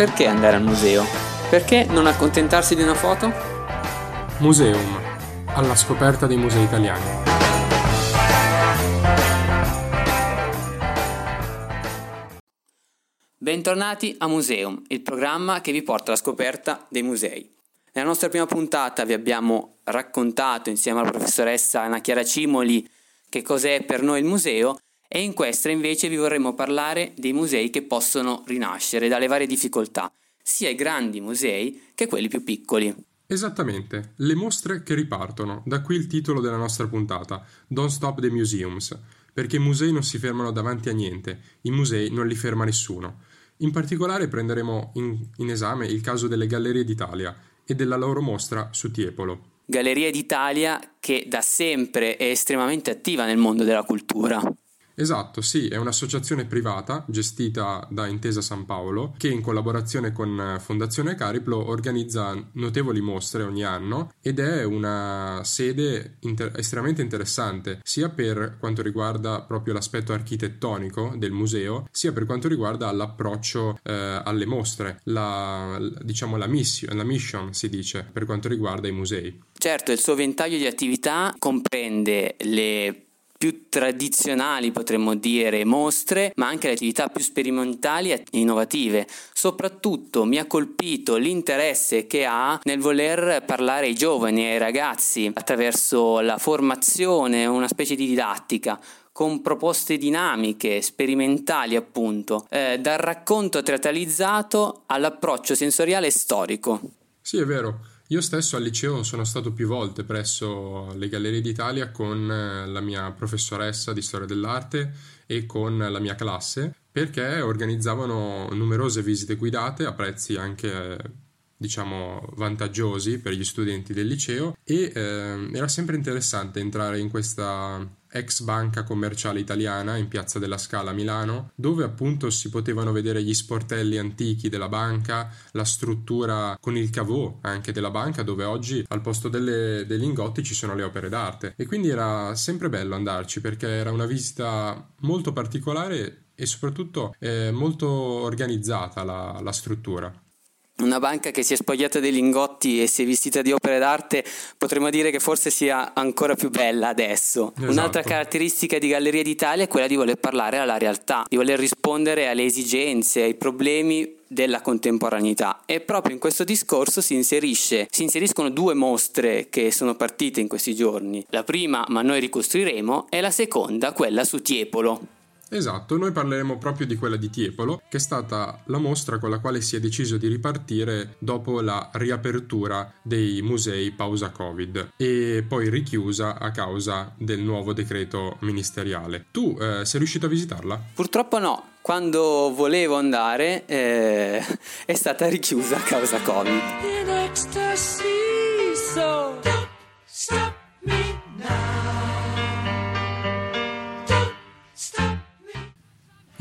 Perché andare al museo? Perché non accontentarsi di una foto? Museum, alla scoperta dei musei italiani. Bentornati a Museum, il programma che vi porta alla scoperta dei musei. Nella nostra prima puntata vi abbiamo raccontato insieme alla professoressa Anna Chiara Cimoli che cos'è per noi il museo e in questa invece vi vorremmo parlare dei musei che possono rinascere dalle varie difficoltà, sia i grandi musei che quelli più piccoli. Esattamente, le mostre che ripartono, da qui il titolo della nostra puntata, Don't Stop the Museums, perché i musei non si fermano davanti a niente, i musei non li ferma nessuno. In particolare prenderemo in, in esame il caso delle Gallerie d'Italia e della loro mostra su Tiepolo. Galleria d'Italia che da sempre è estremamente attiva nel mondo della cultura. Esatto, sì, è un'associazione privata gestita da Intesa San Paolo che in collaborazione con Fondazione Cariplo organizza notevoli mostre ogni anno ed è una sede inter- estremamente interessante sia per quanto riguarda proprio l'aspetto architettonico del museo sia per quanto riguarda l'approccio eh, alle mostre, la, diciamo la mission, la mission si dice per quanto riguarda i musei. Certo, il suo ventaglio di attività comprende le più tradizionali, potremmo dire, mostre, ma anche le attività più sperimentali e innovative. Soprattutto mi ha colpito l'interesse che ha nel voler parlare ai giovani e ai ragazzi attraverso la formazione, una specie di didattica con proposte dinamiche, sperimentali appunto, eh, dal racconto teatralizzato all'approccio sensoriale storico. Sì, è vero. Io stesso al liceo sono stato più volte presso le Gallerie d'Italia con eh, la mia professoressa di storia dell'arte e con la mia classe perché organizzavano numerose visite guidate a prezzi anche diciamo vantaggiosi per gli studenti del liceo e eh, era sempre interessante entrare in questa ex banca commerciale italiana in Piazza della Scala a Milano, dove appunto si potevano vedere gli sportelli antichi della banca, la struttura con il cavò anche della banca, dove oggi al posto delle, dei lingotti ci sono le opere d'arte. E quindi era sempre bello andarci perché era una visita molto particolare e soprattutto eh, molto organizzata la, la struttura una banca che si è spogliata dei lingotti e si è vestita di opere d'arte, potremmo dire che forse sia ancora più bella adesso. Esatto. Un'altra caratteristica di Galleria d'Italia è quella di voler parlare alla realtà, di voler rispondere alle esigenze, ai problemi della contemporaneità e proprio in questo discorso si, inserisce, si inseriscono due mostre che sono partite in questi giorni. La prima, ma noi ricostruiremo, e la seconda, quella su Tiepolo. Esatto, noi parleremo proprio di quella di Tiepolo, che è stata la mostra con la quale si è deciso di ripartire dopo la riapertura dei musei pausa Covid e poi richiusa a causa del nuovo decreto ministeriale. Tu eh, sei riuscito a visitarla? Purtroppo no, quando volevo andare eh, è stata richiusa a causa Covid.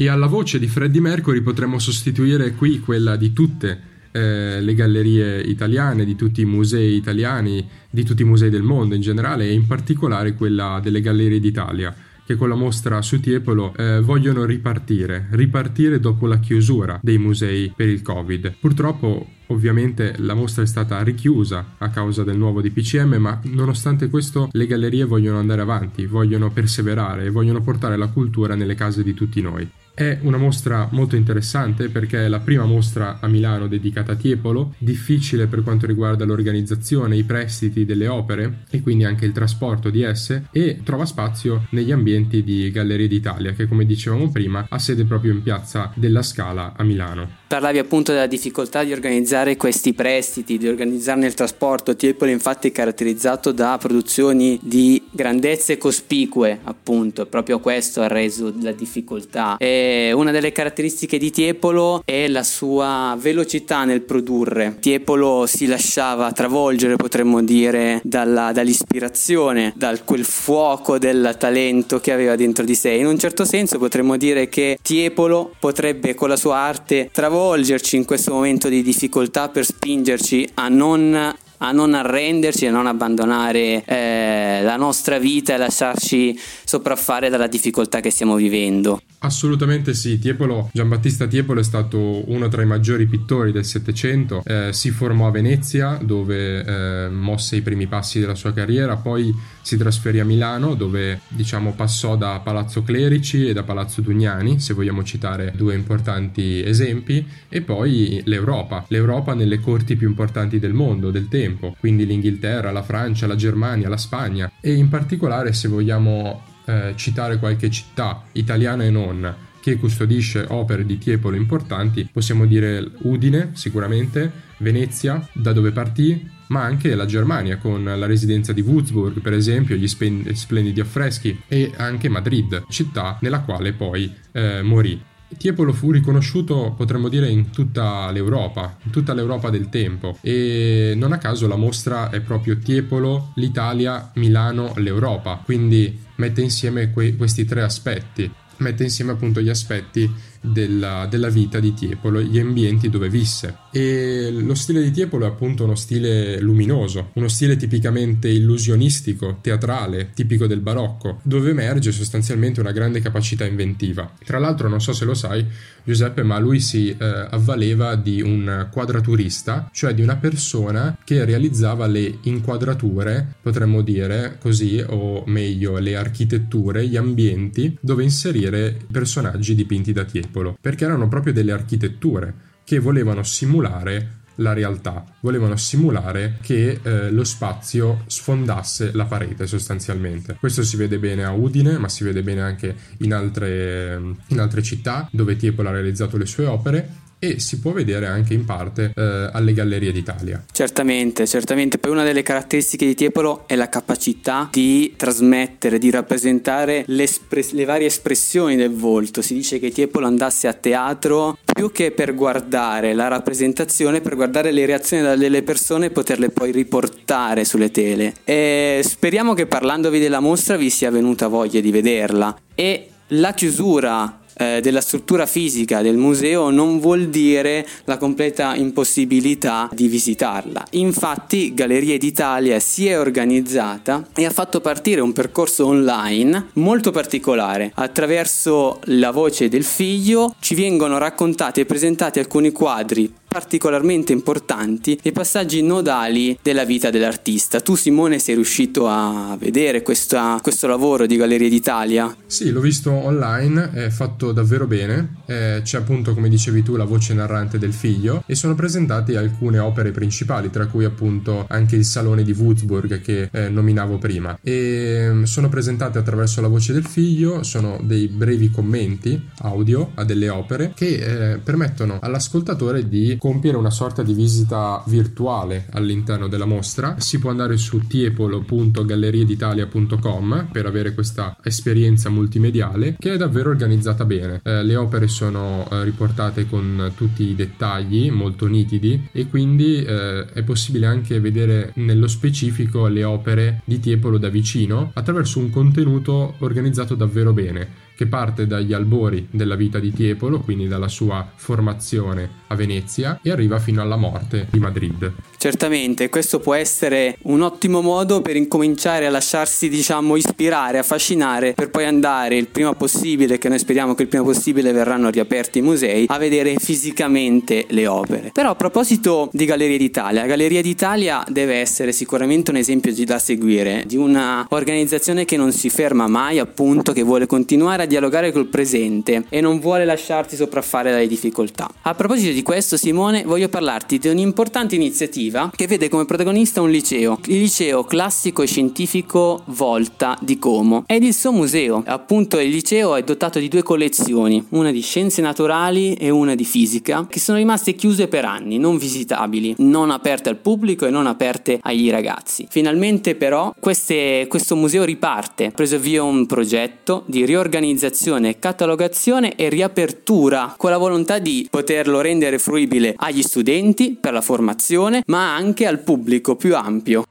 E alla voce di Freddie Mercury potremmo sostituire qui quella di tutte eh, le gallerie italiane, di tutti i musei italiani, di tutti i musei del mondo in generale e in particolare quella delle Gallerie d'Italia che con la mostra su Tiepolo eh, vogliono ripartire, ripartire dopo la chiusura dei musei per il Covid. Purtroppo Ovviamente la mostra è stata richiusa a causa del nuovo DPCM, ma nonostante questo le gallerie vogliono andare avanti, vogliono perseverare e vogliono portare la cultura nelle case di tutti noi. È una mostra molto interessante perché è la prima mostra a Milano dedicata a Tiepolo, difficile per quanto riguarda l'organizzazione, i prestiti delle opere e quindi anche il trasporto di esse e trova spazio negli ambienti di Gallerie d'Italia che come dicevamo prima ha sede proprio in piazza della Scala a Milano. Parlavi appunto della difficoltà di organizzare questi prestiti, di organizzarne il trasporto. Tiepolo infatti è caratterizzato da produzioni di grandezze cospicue, appunto, proprio questo ha reso la difficoltà. E una delle caratteristiche di Tiepolo è la sua velocità nel produrre. Tiepolo si lasciava travolgere, potremmo dire, dalla, dall'ispirazione, da quel fuoco del talento che aveva dentro di sé. In un certo senso potremmo dire che Tiepolo potrebbe con la sua arte travolgere coinvolgerci in questo momento di difficoltà per spingerci a non a non arrenderci, a non abbandonare eh, la nostra vita e lasciarci sopraffare dalla difficoltà che stiamo vivendo. Assolutamente sì, Tiepolo, Giambattista Tiepolo è stato uno tra i maggiori pittori del Settecento, eh, si formò a Venezia dove eh, mosse i primi passi della sua carriera, poi si trasferì a Milano dove diciamo passò da Palazzo Clerici e da Palazzo Dugnani, se vogliamo citare due importanti esempi, e poi l'Europa, l'Europa nelle corti più importanti del mondo, del tempo, quindi l'Inghilterra, la Francia, la Germania, la Spagna e in particolare se vogliamo eh, citare qualche città italiana e non che custodisce opere di Tiepolo importanti, possiamo dire Udine sicuramente, Venezia, da dove partì, ma anche la Germania con la residenza di Würzburg, per esempio, gli splendidi affreschi, e anche Madrid, città nella quale poi eh, morì. Tiepolo fu riconosciuto, potremmo dire, in tutta l'Europa, in tutta l'Europa del tempo. E non a caso la mostra è proprio Tiepolo, l'Italia, Milano, l'Europa, quindi mette insieme que- questi tre aspetti, mette insieme appunto gli aspetti della, della, vita di Tiepolo, gli ambienti dove visse. E lo stile di Tiepolo è appunto uno stile luminoso, uno stile tipicamente illusionistico, teatrale, tipico del barocco, dove emerge sostanzialmente una grande capacità inventiva. Tra l'altro, non so se lo sai, Giuseppe, ma lui si eh, avvaleva di un quadraturista, cioè di una persona che realizzava le inquadrature, potremmo dire così, o meglio, le architetture, gli ambienti dove inserire personaggi dipinti da Tiepolo perché erano proprio delle architetture che volevano simulare la realtà, volevano simulare che eh, lo spazio sfondasse la parete sostanzialmente. Questo si vede bene a Udine, ma si vede bene anche in altre, in altre città dove Tiepolo ha realizzato le sue opere e si può vedere anche in parte eh, alle Gallerie d'Italia. Certamente, certamente. Poi una delle caratteristiche di Tiepolo è la capacità di trasmettere, di rappresentare le, le varie espressioni del volto. Si dice che Tiepolo andasse a teatro più che per guardare la rappresentazione, per guardare le reazioni delle persone e poterle poi riportare sulle tele. E speriamo che parlandovi della mostra vi sia venuta voglia di vederla. E la chiusura eh, della struttura fisica del museo non vuol dire la completa impossibilità di visitarla. Infatti Gallerie d'Italia si è organizzata e ha fatto partire un percorso online molto particolare. Attraverso la voce del figlio ci vengono raccontati e presentati alcuni quadri particolarmente importanti e passaggi nodali della vita dell'artista. Tu Simone sei riuscito a vedere questa, questo lavoro di Gallerie d'Italia? Sì, l'ho visto online, è fatto davvero bene, eh, c'è appunto come dicevi tu la voce narrante del figlio e sono presentate alcune opere principali, tra cui appunto anche il Salone di Würzburg che eh, nominavo prima e mm, sono presentate attraverso la voce del figlio, sono dei brevi commenti audio a delle opere che eh, permettono all'ascoltatore di compiere una sorta di visita virtuale all'interno della mostra. Si può andare su tiepolo.gallerieditalia.com per avere questa esperienza multimediale che è davvero organizzata bene. Eh, le opere sono eh, riportate con tutti i dettagli molto nitidi e quindi eh, è possibile anche vedere nello specifico le opere di Tiepolo da vicino attraverso un contenuto organizzato davvero bene che parte dagli albori della vita di Tiepolo, quindi dalla sua formazione a Venezia, e arriva fino alla morte di Madrid. Certamente, questo può essere un ottimo modo per incominciare a lasciarsi, diciamo, ispirare, affascinare, per poi andare il prima possibile, che noi speriamo che il prima possibile verranno riaperti i musei, a vedere fisicamente le opere. Però a proposito di Galleria d'Italia, Galleria d'Italia deve essere sicuramente un esempio da seguire, di una organizzazione che non si ferma mai, appunto, che vuole continuare a dialogare col presente e non vuole lasciarti sopraffare dalle difficoltà. A proposito di questo, Simone, voglio parlarti di un'importante iniziativa che vede come protagonista un liceo, il liceo classico e scientifico Volta di Como ed il suo museo. Appunto, il liceo è dotato di due collezioni, una di scienze naturali e una di fisica, che sono rimaste chiuse per anni, non visitabili, non aperte al pubblico e non aperte agli ragazzi. Finalmente, però, queste, questo museo riparte, ha preso via un progetto di riorganizzazione organizzazione, catalogazione e riapertura con la volontà di poterlo rendere fruibile agli studenti per la formazione ma anche al pubblico più ampio.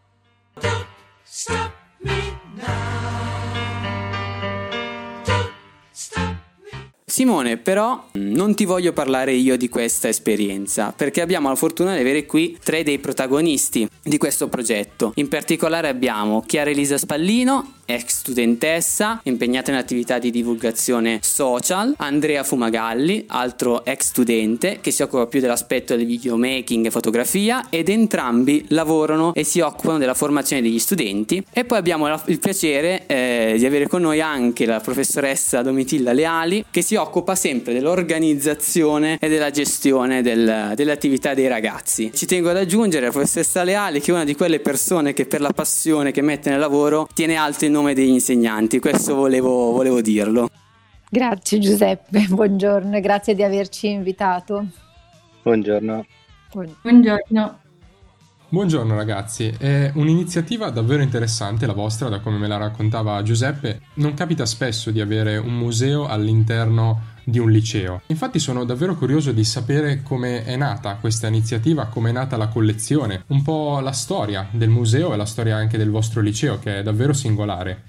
Simone, però non ti voglio parlare io di questa esperienza, perché abbiamo la fortuna di avere qui tre dei protagonisti di questo progetto. In particolare abbiamo Chiara Elisa Spallino, ex studentessa impegnata in attività di divulgazione social, Andrea Fumagalli, altro ex studente che si occupa più dell'aspetto del videomaking e fotografia ed entrambi lavorano e si occupano della formazione degli studenti e poi abbiamo il piacere eh, di avere con noi anche la professoressa Domitilla Leali che si occupa sempre dell'organizzazione e della gestione del, delle attività dei ragazzi. Ci tengo ad aggiungere la professoressa Leali che è una di quelle persone che per la passione che mette nel lavoro tiene alto il nome degli insegnanti, questo volevo, volevo dirlo. Grazie Giuseppe, buongiorno e grazie di averci invitato. Buongiorno. Buongiorno. Buongiorno ragazzi, è un'iniziativa davvero interessante la vostra, da come me la raccontava Giuseppe. Non capita spesso di avere un museo all'interno di un liceo. Infatti sono davvero curioso di sapere come è nata questa iniziativa, come è nata la collezione, un po' la storia del museo e la storia anche del vostro liceo, che è davvero singolare.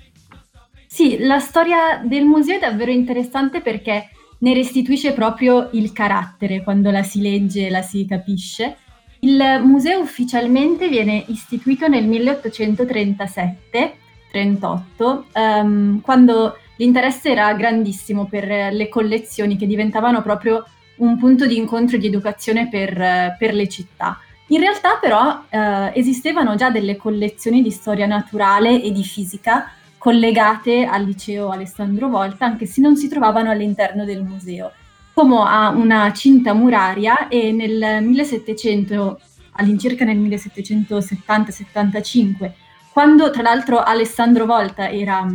Sì, la storia del museo è davvero interessante perché ne restituisce proprio il carattere quando la si legge e la si capisce il museo ufficialmente viene istituito nel 1837-38, um, quando l'interesse era grandissimo per le collezioni che diventavano proprio un punto di incontro e di educazione per, per le città. In realtà però eh, esistevano già delle collezioni di storia naturale e di fisica collegate al liceo Alessandro Volta, anche se non si trovavano all'interno del museo. Como ha una cinta muraria e nel 1700, all'incirca nel 1770-75, quando tra l'altro Alessandro Volta era,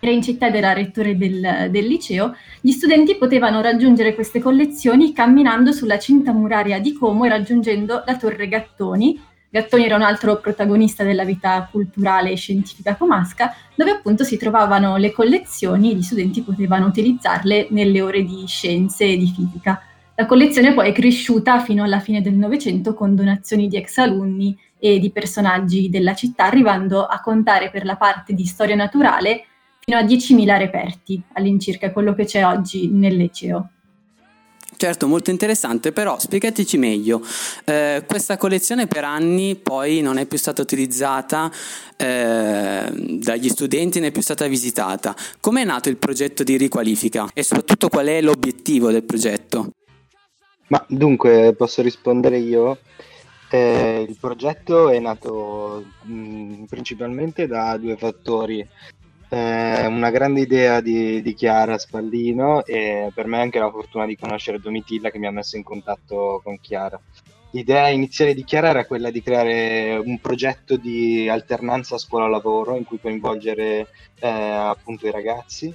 era in città ed era rettore del, del, liceo, gli studenti potevano raggiungere queste collezioni camminando sulla cinta muraria di Como e raggiungendo la Torre Gattoni, Gattoni era un altro protagonista della vita culturale e scientifica comasca, dove appunto si trovavano le collezioni e gli studenti potevano utilizzarle nelle ore di scienze e di fisica. La collezione poi è cresciuta fino alla fine del Novecento con donazioni di ex alunni e di personaggi della città, arrivando a contare per la parte di storia naturale fino a 10.000 reperti, all'incirca quello che c'è oggi nel liceo. Certo, molto interessante, però spiegateci meglio. Eh, questa collezione per anni poi non è più stata utilizzata eh, dagli studenti, non è più stata visitata. Come è nato il progetto di riqualifica e soprattutto qual è l'obiettivo del progetto? Ma dunque, posso rispondere io? Eh, il progetto è nato mh, mm, principalmente da due fattori eh, una grande idea di, di, Chiara Spallino e per me anche la fortuna di conoscere Domitilla che mi ha messo in contatto con Chiara. L'idea iniziale di Chiara era quella di creare un progetto di alternanza scuola-lavoro in cui coinvolgere eh, appunto i ragazzi,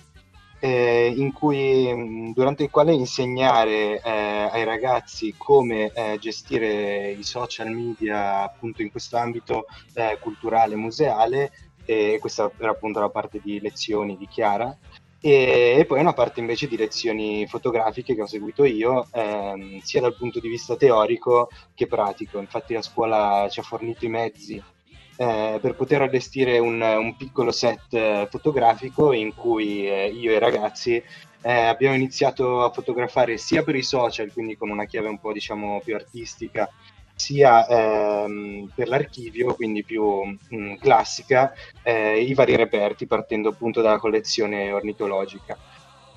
eh, cui, durante il quale insegnare eh, ai ragazzi come eh, gestire i social media appunto in questo ambito eh, culturale museale e questa era appunto la parte di lezioni di Chiara. E, poi una parte invece di lezioni fotografiche che ho seguito io ehm, sia dal punto di vista teorico che pratico. Infatti la scuola ci ha fornito i mezzi eh, per poter allestire un, un piccolo set eh, fotografico in cui eh, io e i ragazzi eh, abbiamo iniziato a fotografare sia per i social, quindi con una chiave un po' diciamo più artistica, sia ehm, per l'archivio, quindi più mh, mm, classica, eh, i vari reperti partendo appunto dalla collezione ornitologica.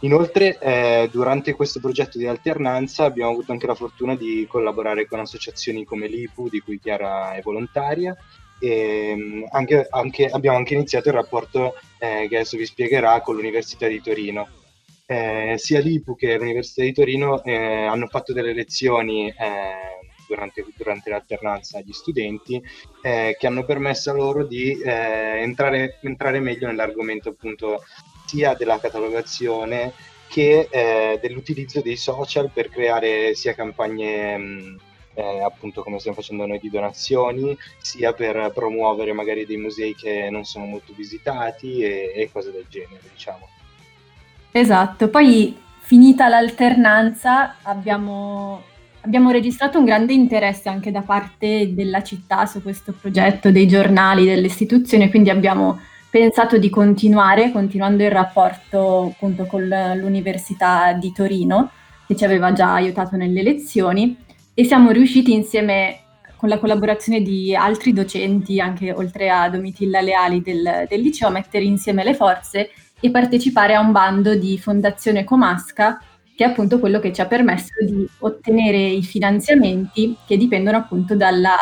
Inoltre, eh, durante questo progetto di alternanza abbiamo avuto anche la fortuna di collaborare con associazioni come l'IPU, di cui Chiara è volontaria, e mm, anche, anche, abbiamo anche iniziato il rapporto eh, che adesso vi spiegherà con l'Università di Torino. Eh, sia l'IPU che l'Università di Torino eh, hanno fatto delle lezioni eh, durante, durante l'alternanza agli studenti eh, che hanno permesso a loro di eh, entrare, entrare, meglio nell'argomento appunto sia della catalogazione che eh, dell'utilizzo dei social per creare sia campagne mh, eh, appunto come stiamo facendo noi di donazioni, sia per promuovere magari dei musei che non sono molto visitati e, e cose del genere, diciamo. Esatto, poi finita l'alternanza abbiamo Abbiamo registrato un grande interesse anche da parte della città su questo progetto, dei giornali, delle istituzioni, quindi abbiamo pensato di continuare, continuando il rapporto appunto con l'Università di Torino, che ci aveva già aiutato nelle lezioni, e siamo riusciti insieme con la collaborazione di altri docenti, anche oltre a Domitilla Leali del, del liceo, a mettere insieme le forze e partecipare a un bando di Fondazione Comasca, che è appunto quello che ci ha permesso di ottenere i finanziamenti che dipendono appunto dalla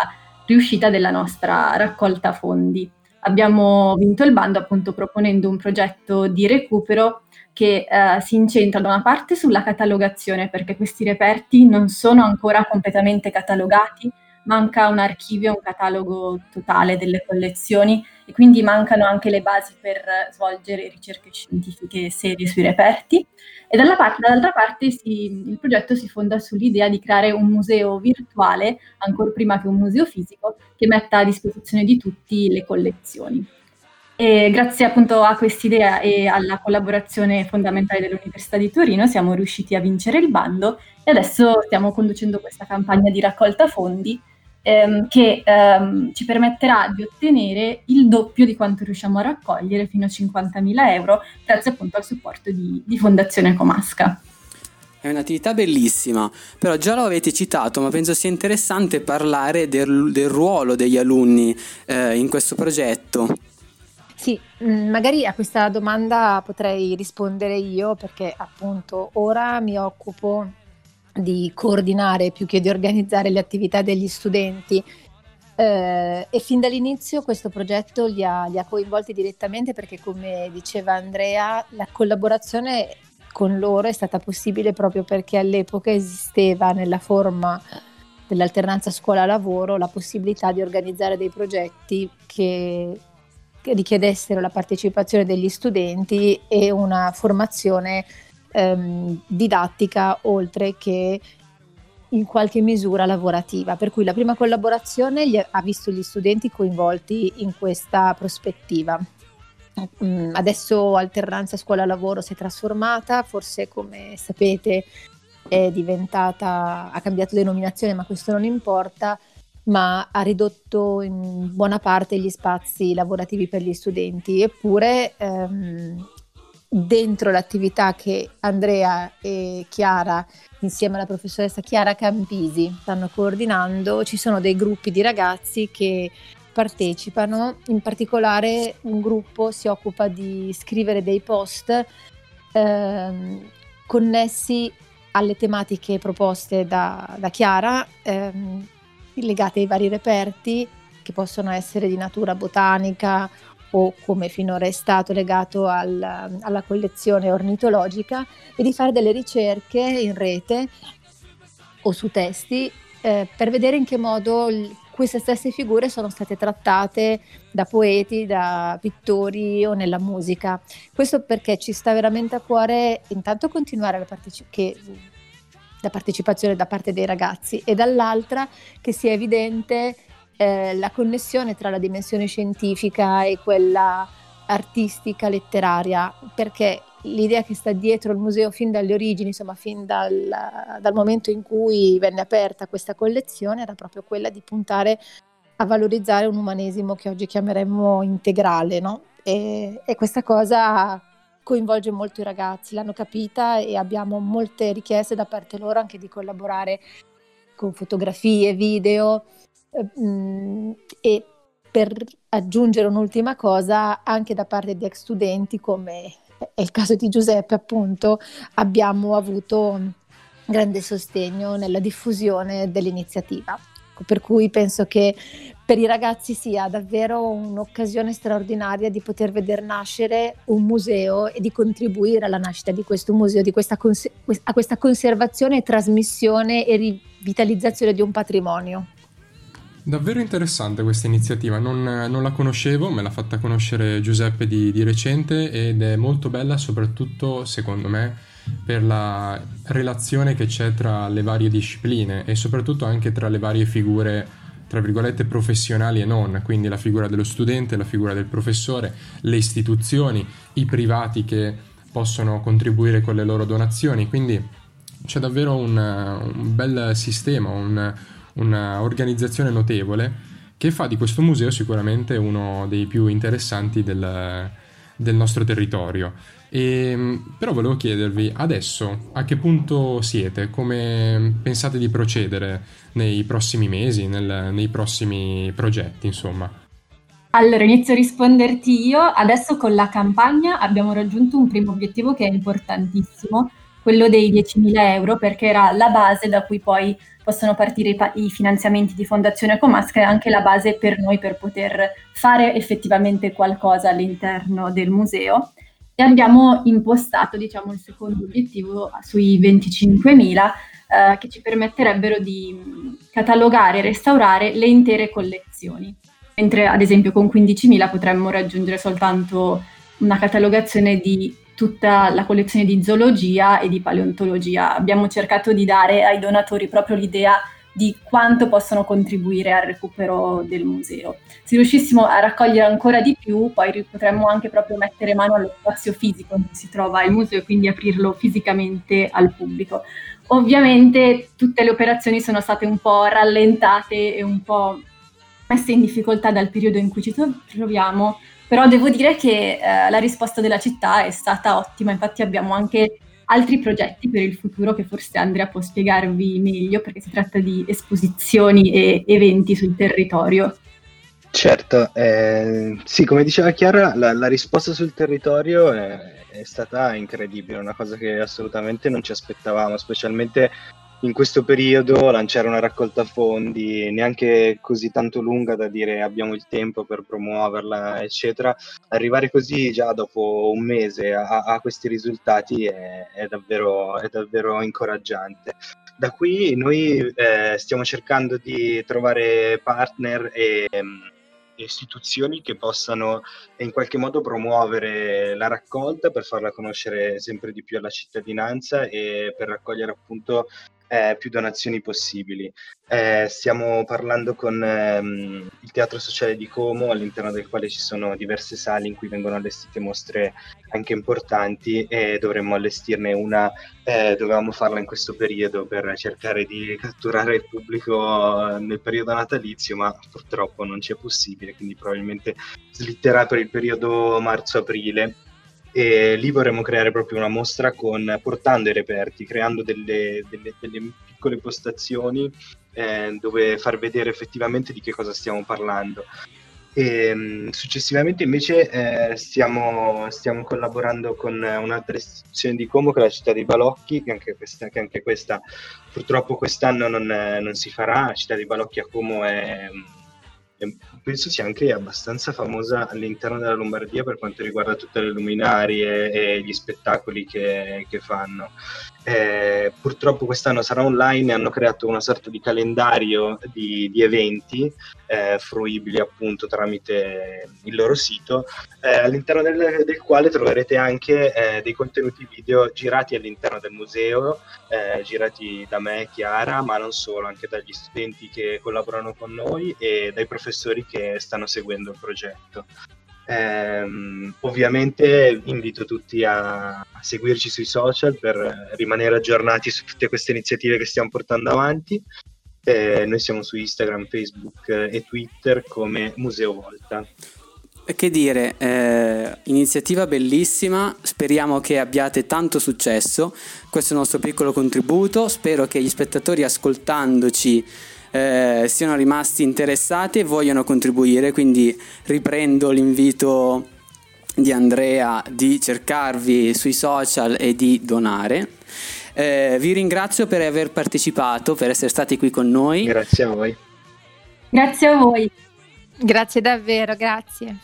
riuscita della nostra raccolta fondi. Abbiamo vinto il bando appunto proponendo un progetto di recupero che eh, si incentra da una parte sulla catalogazione perché questi reperti non sono ancora completamente catalogati, manca un archivio, un catalogo totale delle collezioni e quindi mancano anche le basi per svolgere ricerche scientifiche serie sui reperti. E parte, dall'altra parte si, il progetto si fonda sull'idea di creare un museo virtuale, ancora prima che un museo fisico, che metta a disposizione di tutti le collezioni. E grazie appunto a quest'idea e alla collaborazione fondamentale dell'Università di Torino siamo riusciti a vincere il bando e adesso stiamo conducendo questa campagna di raccolta fondi ehm, che ehm, ci permetterà di ottenere il doppio di quanto riusciamo a raccogliere, fino a 50.000 euro, grazie appunto al supporto di, di Fondazione Comasca. È un'attività bellissima, però già lo avete citato, ma penso sia interessante parlare del, del ruolo degli alunni eh, in questo progetto. Sì, mm, magari a questa domanda potrei rispondere io perché appunto ora mi occupo di coordinare più che di organizzare le attività degli studenti. Eh, e fin dall'inizio questo progetto li ha, li ha, coinvolti direttamente perché, come diceva Andrea, la collaborazione con loro è stata possibile proprio perché all'epoca esisteva nella forma dell'alternanza scuola-lavoro la possibilità di organizzare dei progetti che, che richiedessero la partecipazione degli studenti e una formazione ehm, didattica oltre che in qualche misura lavorativa, per cui la prima collaborazione ha visto gli studenti coinvolti in questa prospettiva. Mm, adesso alternanza scuola-lavoro si è trasformata, forse come sapete è diventata, ha cambiato denominazione, ma questo non importa, ma ha ridotto in buona parte gli spazi lavorativi per gli studenti, eppure ehm, dentro l'attività che Andrea e Chiara, insieme alla professoressa Chiara Campisi, stanno coordinando, ci sono dei gruppi di ragazzi che partecipano, in particolare un gruppo si occupa di scrivere dei post ehm, connessi alle tematiche proposte da, da Chiara, ehm, legate ai vari reperti che possono essere di natura botanica o come finora è stato legato al, alla collezione ornitologica e di fare delle ricerche in rete o su testi eh, per vedere in che modo queste stesse figure sono state trattate da poeti, da pittori o nella musica. Questo perché ci sta veramente a cuore intanto continuare la, parteci- che, la partecipazione da parte dei ragazzi e dall'altra che sia evidente eh, la connessione tra la dimensione scientifica e quella artistica, letteraria, perché l'idea che sta dietro il museo fin dalle origini, insomma fin dal, dal momento in cui venne aperta questa collezione, era proprio quella di puntare a valorizzare un umanesimo che oggi chiameremmo integrale, no? e, e questa cosa coinvolge molto i ragazzi, l'hanno capita e abbiamo molte richieste da parte loro anche di collaborare con fotografie, video, Ehm, e per aggiungere un'ultima cosa, anche da parte di ex studenti, come è il caso di Giuseppe, appunto, abbiamo avuto grande sostegno nella diffusione dell'iniziativa. Per cui penso che per i ragazzi sia davvero un'occasione straordinaria di poter vedere nascere un museo e di contribuire alla nascita di questo museo, di questa cons- a questa conservazione, trasmissione e rivitalizzazione di un patrimonio. Davvero interessante questa iniziativa, non, non, la conoscevo, me l'ha fatta conoscere Giuseppe di, di, recente ed è molto bella soprattutto secondo me per la relazione che c'è tra le varie discipline e soprattutto anche tra le varie figure tra virgolette professionali e non, quindi la figura dello studente, la figura del professore, le istituzioni, i privati che possono contribuire con le loro donazioni, quindi c'è davvero un, un bel sistema, un, un'organizzazione notevole che fa di questo museo sicuramente uno dei più interessanti del, del nostro territorio. E, ehm, però volevo chiedervi adesso a che punto siete, come pensate di procedere nei prossimi mesi, nel, nei prossimi progetti, insomma. Allora, inizio a risponderti io. Adesso con la campagna abbiamo raggiunto un primo obiettivo che è importantissimo, quello dei 10.000 euro, perché era la base da cui poi possono partire i, pa- i finanziamenti di Fondazione Comasca e anche la base per noi per poter fare effettivamente qualcosa all'interno del museo. E abbiamo impostato, diciamo, il secondo obiettivo sui 25.000 eh, che ci permetterebbero di catalogare e restaurare le intere collezioni mentre ad esempio con 15.000 potremmo raggiungere soltanto una catalogazione di tutta la collezione di zoologia e di paleontologia. Abbiamo cercato di dare ai donatori proprio l'idea di quanto possono contribuire al recupero del museo. Se riuscissimo a raccogliere ancora di più, poi potremmo anche proprio mettere mano allo spazio fisico in cui si trova il museo e quindi aprirlo fisicamente al pubblico. Ovviamente tutte le operazioni sono state un po' rallentate e un po' messe in difficoltà dal periodo in cui ci troviamo, però devo dire che eh, la risposta della città è stata ottima, infatti abbiamo anche altri progetti per il futuro che forse Andrea può spiegarvi meglio perché si tratta di esposizioni e eventi sul territorio. Certo, eh, sì, come diceva Chiara, la, la risposta sul territorio è, è, stata incredibile, una cosa che assolutamente non ci aspettavamo, specialmente in questo periodo lanciare una raccolta fondi neanche così tanto lunga da dire abbiamo il tempo per promuoverla, eccetera, arrivare così già dopo un mese a, a questi risultati è, è, davvero, è, davvero, incoraggiante. Da qui noi eh, stiamo cercando di trovare partner e istituzioni che possano in qualche modo promuovere la raccolta per farla conoscere sempre di più alla cittadinanza e per raccogliere appunto eh, più donazioni possibili. Eh, stiamo parlando con ehm, il Teatro Sociale di Como, all'interno del quale ci sono diverse sale in cui vengono allestite mostre anche importanti e dovremmo allestirne una, eh, dovevamo farla in questo periodo per cercare di catturare il pubblico nel periodo natalizio, ma purtroppo non c'è possibile, quindi probabilmente slitterà per il periodo marzo-aprile e lì vorremmo creare proprio una mostra con, portando i reperti, creando delle, delle, delle piccole postazioni eh, dove far vedere effettivamente di che cosa stiamo parlando. E, um, successivamente invece eh, stiamo, stiamo, collaborando con un'altra istituzione di Como che è la città di Balocchi, che anche questa, che anche questa purtroppo quest'anno non, non, si farà. La città di Balocchi a Como è penso sia anche abbastanza famosa all'interno della Lombardia per quanto riguarda tutte le luminarie e gli spettacoli che, che fanno. Eh, purtroppo quest'anno sarà online e hanno creato una sorta di calendario di, di eventi eh, fruibili appunto tramite il loro sito, eh, all'interno del, del, quale troverete anche eh, dei contenuti video girati all'interno del museo, eh, girati da me, Chiara, ma non solo, anche dagli studenti che collaborano con noi e dai professori che stanno seguendo il progetto. Eh, ovviamente invito tutti a, a, seguirci sui social per rimanere aggiornati su tutte queste iniziative che stiamo portando avanti. Eh, noi siamo su Instagram, Facebook e Twitter come Museo Volta. Che dire, eh, iniziativa bellissima, speriamo che abbiate tanto successo, questo è il nostro piccolo contributo, spero che gli spettatori ascoltandoci eh, siano rimasti interessati e vogliono contribuire, quindi riprendo l'invito di Andrea di cercarvi sui social e di donare. Eh, vi ringrazio per aver partecipato, per essere stati qui con noi. Grazie a voi. Grazie a voi. Grazie davvero, grazie.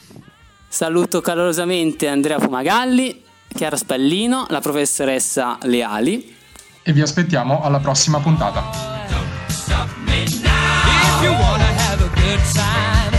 Saluto calorosamente Andrea Fumagalli, Chiara Spallino, la professoressa Leali. E vi aspettiamo alla prossima puntata. stop me now. If you wanna have a good time.